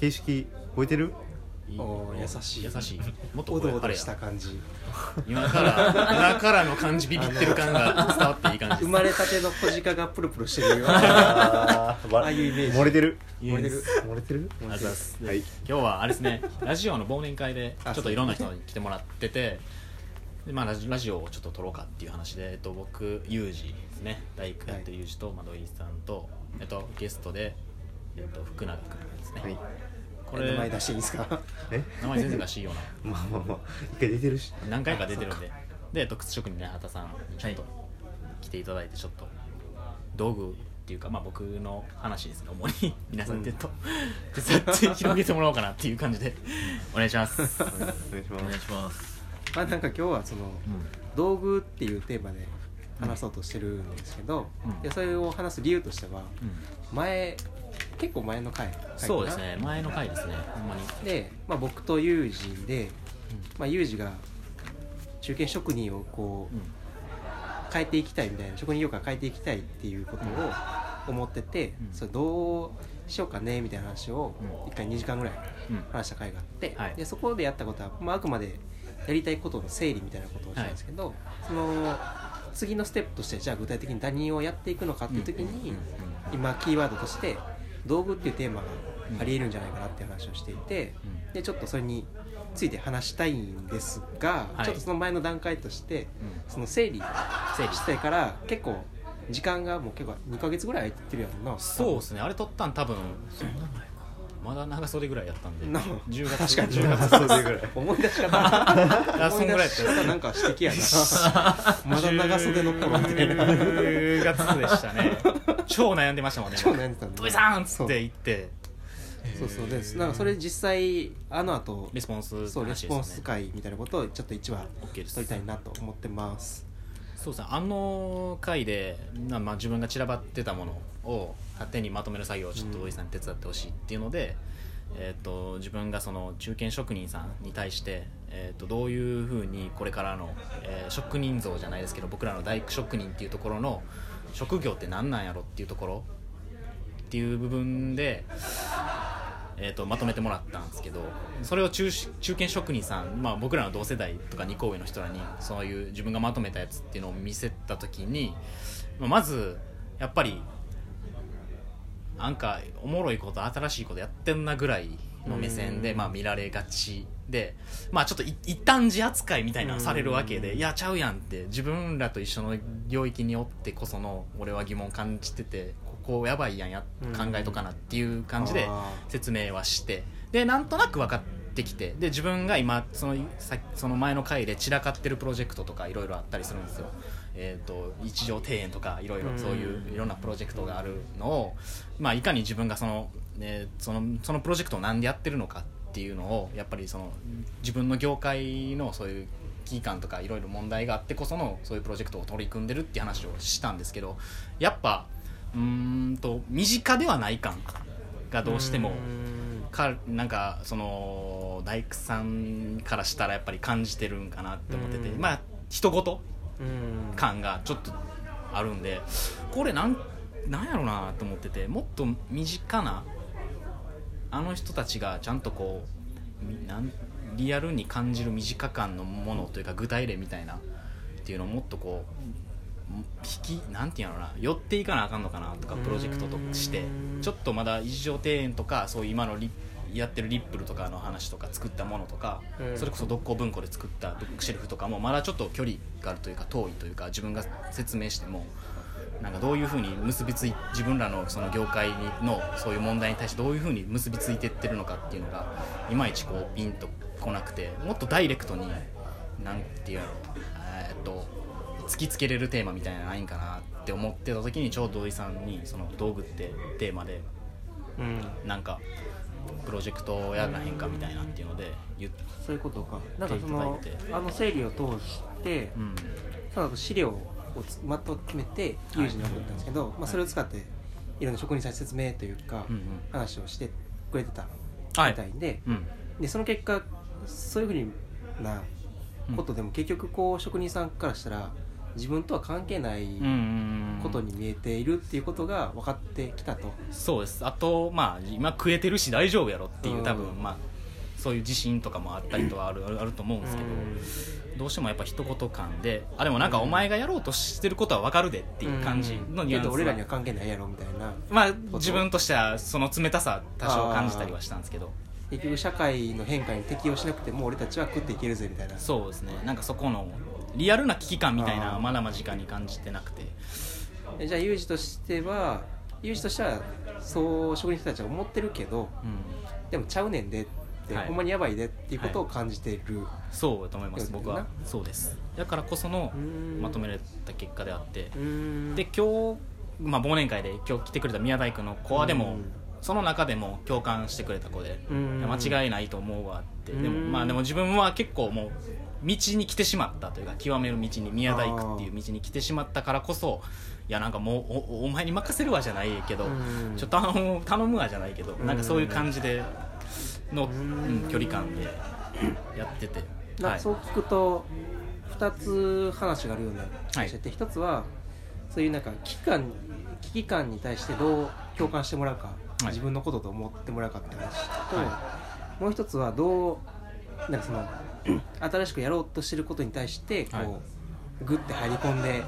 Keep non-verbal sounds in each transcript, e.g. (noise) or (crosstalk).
形式覚えてる？いいおー優しい。優しい。もっとおどおどした感じ。今から今からの感じビビってる感が伝わっていい感じ生まれたての小鹿がプルプルしてるよ。あーああいうイメージ。漏れてる？漏れてる？漏れてる？あざす。はい。今日はあれですねラジオの忘年会であちょっといろんな人に来てもらっててで、まあ、ラジラジオをちょっと撮ろうかっていう話で、えっと、僕ユージですね。大工やってるユージと、まあ、土井さんと、えっと、ゲストで、えっと、福永君ですね、はいこれ。名前出していいですか？え？名前全然らしいような。(laughs) まあまあまあ一回出てるし。何回か出てるんで。で、えっと、靴職人の八幡さん。にちょっと。来ていただいてちょっと。道具っていうか、まあ、僕の話ですね主に。皆さんでと、手伝って広げてもらおうかなっていう感じで。お願いします。お願いします。します。まあなんか今日はその道具っていうテーマで話そうとしてるんですけど、うん。でそれを話す理由としては前結構前の回そうですね。前の回ですね。ほんまに。で、まあ、僕とユージで、まあ、ユージが中堅職人をこう、うん。変えていきたいみたいな職人業界変えていきたいっていうことを思ってて、うん。それどうしようかねみたいな話をうん。1回2時間ぐらいうん。話した回があって、はい。でそこでやったことは、まあ、あくまでやりたいことの整理みたいなことをしたんですけど、その次のステップとしてじゃあ具体的に何をやっていくのかっていう時に、今キーワードとして道具っていうテーマがありえるんじゃないかなって話をしていて、でちょっとそれについて話したいんですが、はい。ちょっとその前の段階としてうん。その整理整理。してから結構時間がもう結構2ヶ月ぐらい空いてるやんなそうですね。あれ撮ったん多分そんな前か。まだ長袖ぐらいやったんで。(laughs) な10月。確かに。10月そうでぐらい。(laughs) 思い出し方あ (laughs) そんぐらいやった思い出し方なんか素敵やな。まだ長袖の頃みたいな。10月でしたね超悩んでましたもんね。(laughs) 超悩んでたんだ土井さんっつって言って。そう。そうです。なんかそれ実際あの後レスポンスそうレスポンスか会みたいなことをちょっと一話取りたいなと思ってます。そうですねあの回で、なまあ、自分が散らばってたものを縦にまとめる作業をちょっと土井さんに手伝ってほしいっていうので、えー、と自分がその中堅職人さんに対して、えー、とどういうふうにこれからの、えー職人像じゃないですけど僕らの大工職人っていうところの職業って何なんやろっていうところ。っていう部分で、えー、とまとめてもらったんですけどそれを中中堅職人さん、まあ、僕らの同世代とか2個上の人らにそういう自分がまとめたやつっていうのを見せた時に、まあまずやっぱりなんかおもろいこと新しいことやってんなぐらいの目線で、うん。まあ、見られがちで、まあ、ちょっとい一旦時扱いみたいなのされるわけで、うん。いやちゃうやんって自分らと一緒の領域におってこその俺は疑問感じててここやばいやんやうん考えとかなっていう感じであ説明はしてでなんとなく分かってきてで自分が今そのさその前の回で散らかってるプロジェクトとかいろいろあったりするんですよ。えー、と一条庭園とかいろいろうん。そういういろんなプロジェクトがあるのを、まあ、いかに自分がその,、ね、そのそのプロジェクトを何でやってるのかっていうのをやっぱりその自分の業界のそういう危機感とかいろいろ問題があってこそのそういうプロジェクトを取り組んでるっていう話をしたんですけどやっぱうーんと身近ではない感がどうしても。かなんかその大工さんからしたらやっぱり感じてるんかなって思っててうんまあ人事うん感がちょっとあるんでこれなんなんやろうなと思っててもっと身近なあの人たちがちゃんとこうみなんリアルに感じる身近感のものというか具体例みたいなっていうのをもっとこう引きなんていうのかな寄っていかなあかんのかなとかプロジェクトとして。うんちょっとまだ一条庭園とかそういう今のリやってるリップルとかの話とか作ったものとか、うん。それこそ読稿文庫で作ったブックシェルフとかもまだちょっと距離があるというか遠いというか自分が説明してもなんかどういうふうに結びつい自分らのその業界のそういう問題に対してどういうふうに結びついていってるのかっていうのがいまいちこうピンとこなくてもっとダイレクトになんていうのえーっと突きつけれるテーマみたいなのないんかなって思ってた時にちょうど土井さんにその道具ってテーマでうんなんかプロジェクトやらへんかみたいなっていうので言っそういうことかなんかそのあの整理を通してうんその後資料をまとめて有事に送ったんですけど、まあ、それを使っていろんな職人さんに説明というか、話をしてくれてたはい。みたいで,、うん。でその結果そういうふうなことでも結局こう職人さんからしたら自分とは関係ないことに見えているっていうことが分かってきたと、そうです。あとまあ今食えてるし大丈夫やろっていう多分うんまあそういう自信とかもあったりとはあるあると思うんですけど、どうしてもやっぱ一言感であでもなんかお前がやろうとしてることは分かるでっていう感じのニュアンス俺らには関係ないやろみたいなまあ自分としてはその冷たさ多少感じたりはしたんですけど。結局社会の変化に適応しなくても俺たちは食っていけるぜみたいな。そうですね。なんかそこのリアルな危機感みたいなまだ間近に感じてなくて。えじゃあユージとしてはユージとしてはそう職人たちは思ってるけどうん。でもちゃうねんでって、はい。ほんまにやばいでっていうことを感じてい。る、そうだと思います僕は。そうです。だからこそのうん。まとめられた結果であって。で今日、まあ、忘年会で今日来てくれた宮大工の子はでもうん。その中でも共感してくれた子でうん。間違いないと思うわって。でもうん。まあでも自分は結構もう道に来てしまったというか極める道に宮大工っていう道に来てしまったからこそいやなんかもうおお前に任せるわじゃないけどうん。ちょっと頼む頼むわじゃないけどうんなんかそういう感じでの、うんうん距離感でやってて、はいなんかそう聞くと2つ話があるような気がしてて、1つはそういうなんか危機感危機感に対してどう共感してもらうか、い。自分のことと思ってもらうかって話と、はもう一つはどうなんかその新しくやろうとしてることに対してこう、はい。グッて入り込んで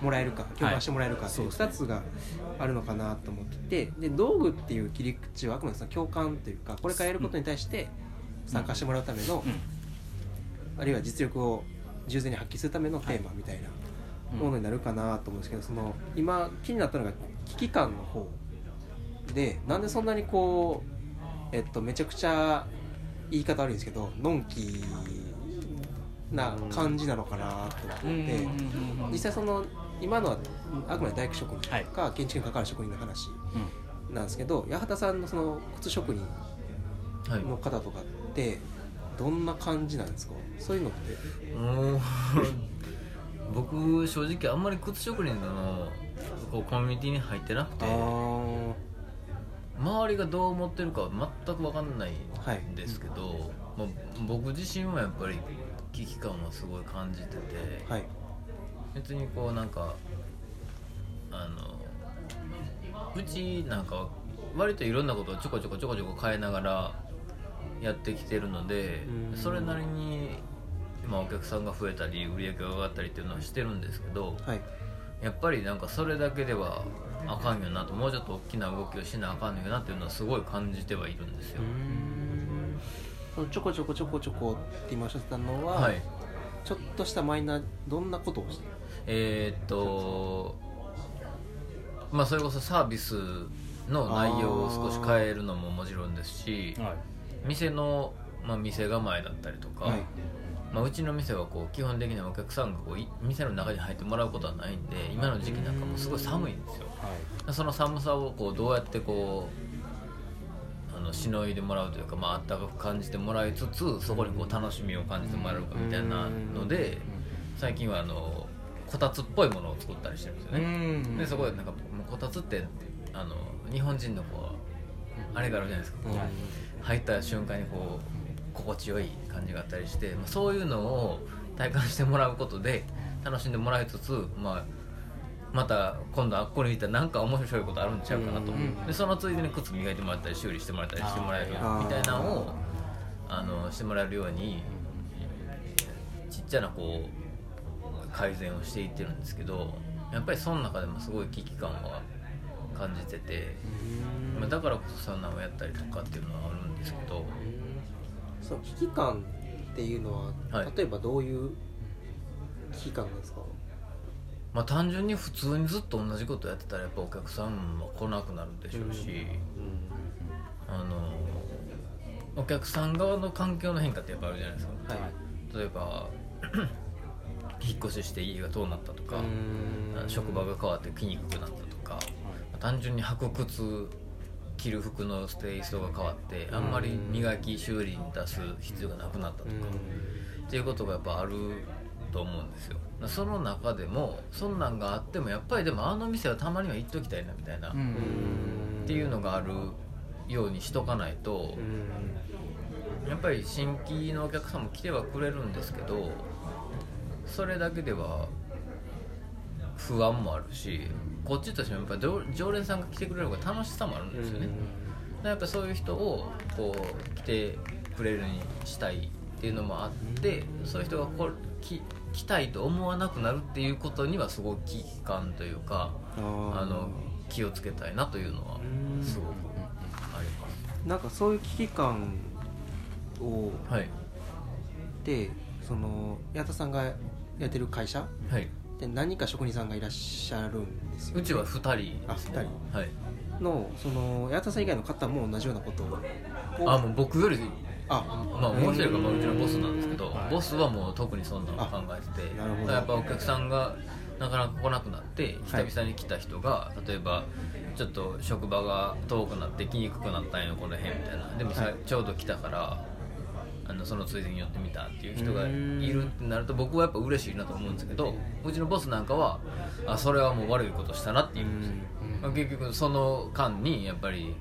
もらえるか共感してもらえるかっていう2そうですね。つがあるのかなと思っててで道具っていう切り口はあくまでその共感というかこれからやることに対して参加してもらうための、うん。あるいは実力を従前に発揮するためのテーマみたいなうんものになるかなと思うんですけど、その今気になったのが危機感の方でなんでそんなにこう、えっと、めちゃくちゃ言い方悪いんですけどのんきな感じなのかなと思って、実際その今のはあくまで大工職人はい。とか建築に関わる職人の話うん。なんですけど八幡さんのその靴職人はいの方とかってどんな感じなんですか？そういうのって。(laughs) 僕正直あんまり靴職人のこうコミュニティに入ってなくてあ周りがどう思ってるかは全く分かんないはいんですけど、まあ、僕自身はやっぱり危機感はすごい感じてて、あはい別にこうなんかあのうちなんか割といろんなことをちょこちょこちょこちょこ変えながらやってきてるのでうん。それなりに今お客さんが増えたり売り上げが上がったりっていうのはしてるんですけどはい。やっぱりなんかそれだけではあかんよなともうちょっと大きな動きをしなあかんのよなっていうのはすごい感じてはいるんですよ。そのちょこちょこちょこちょこって今おっしゃってたのは、はい。ちょっとしたマイナーどんなことをしてる？えーっとまあそれこそサービスの内容を少し変えるのももちろんですしはい。店の、まあ、店構えだったりとか、はい。まあ、うちの店はこう基本的にはお客さんがこうい店の中に入ってもらうことはないんで今の時期なんかもすごい寒いんですよ。その寒さをこうどうやってこうあのしのいでもらうというか、まあったかく感じてもらいつつそこにこう楽しみを感じてもらえるかみたいなので最近はあのこたつっぽいものを作ったりしてるんですよね、ん。でそこでなんかもうこたつってあの日本人のこうあれがあるじゃないですか、入った瞬間にこう心地よい感じがあったりして、まあ、そういうのを体感してもらうことで楽しんでもらいつつ、まあ、また今度あっこに行ったらなんか面白いことあるんちゃうかなと、う。んでそのついでに靴磨いてもらったり修理してもらったりしてもらえるみたいなのをあのしてもらえるようにちっちゃなこう改善をしていってるんですけどやっぱりその中でもすごい危機感は感じてて、まあ、だからこそサウナをやったりとかっていうのはあるんですけどその危機感っていうのは、はい。例えばどういう危機感なんですか？まあ単純に普通にずっと同じことやってたらやっぱお客さんも来なくなるでしょうし、あのお客さん側の環境の変化ってやっぱあるじゃないですか、はい。例えば引っ越しして家がどうなったとか、うん。職場が変わって来にくくなったとか、単純に履く靴着る服のステイストが変わってあんまり磨き修理に出す必要がなくなったとか、っていうことがやっぱあると思うんですよ。その中でもそんなんがあってもやっぱりでもあの店はたまには行っときたいなみたいな、うん。っていうのがあるようにしとかないと、やっぱり新規のお客さんも来てはくれるんですけどそれだけでは不安もあるしこっちとしてもやっぱり常常連さんが来てくれる方が楽しさもあるんですよね、やっぱそういう人をこう来てくれるにしたいっていうのもあって、そういう人がこき来たいと思わなくなるっていうことにはすごく危機感というかあの気をつけたいなというのはうん。すごくありまなんかそういう危機感をすはい。でその矢田さんがやってる会社？はい。で何人か職人さんがいらっしゃるんですよ。うちは2人あ二人。はい。のその矢田さん以外の方も同じようなことを？あもう僕よりあまあ、もう一人がまあうちのボスなんですけど、はい。ボスはもう特にそんなの考えてて。なるほど。やっぱお客さんがなかなか来なくなって久々に来た人が、例えばちょっと職場が遠くなって来にくくなったんやこの辺みたいな。でもさ、はい。ちょうど来たからあのそのついでに寄ってみたっていう人がいうんるってなると僕はやっぱ嬉しいなと思うんですけどうちのボスなんかはあそれはもう悪いことしたなって言うんですよ。まあ結局その間にやっぱり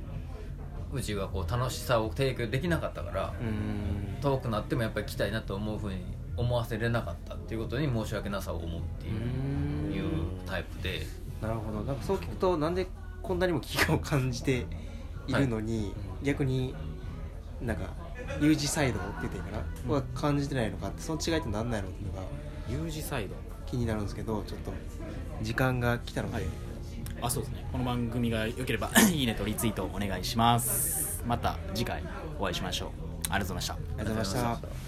うちがこう楽しさを提供できなかったからうん。遠くなってもやっぱり来たいなと思うふうに思わせれなかったっていうことに申し訳なさを思うっていういうタイプで。なるほど。なんかそう聞くとなんでこんなにも危機感を感じているのに、逆になんか有事サイドって言っていいかな、は感じてないのかってその違いって何なんやろうっていうのが U 字サイド？気になるんですけどちょっと時間が来たので、はい。あそうですね。この番組が良ければ (clears throat) いいねとリツイートお願いします。また次回お会いしましょう。ありがとうございました。ありがとうございました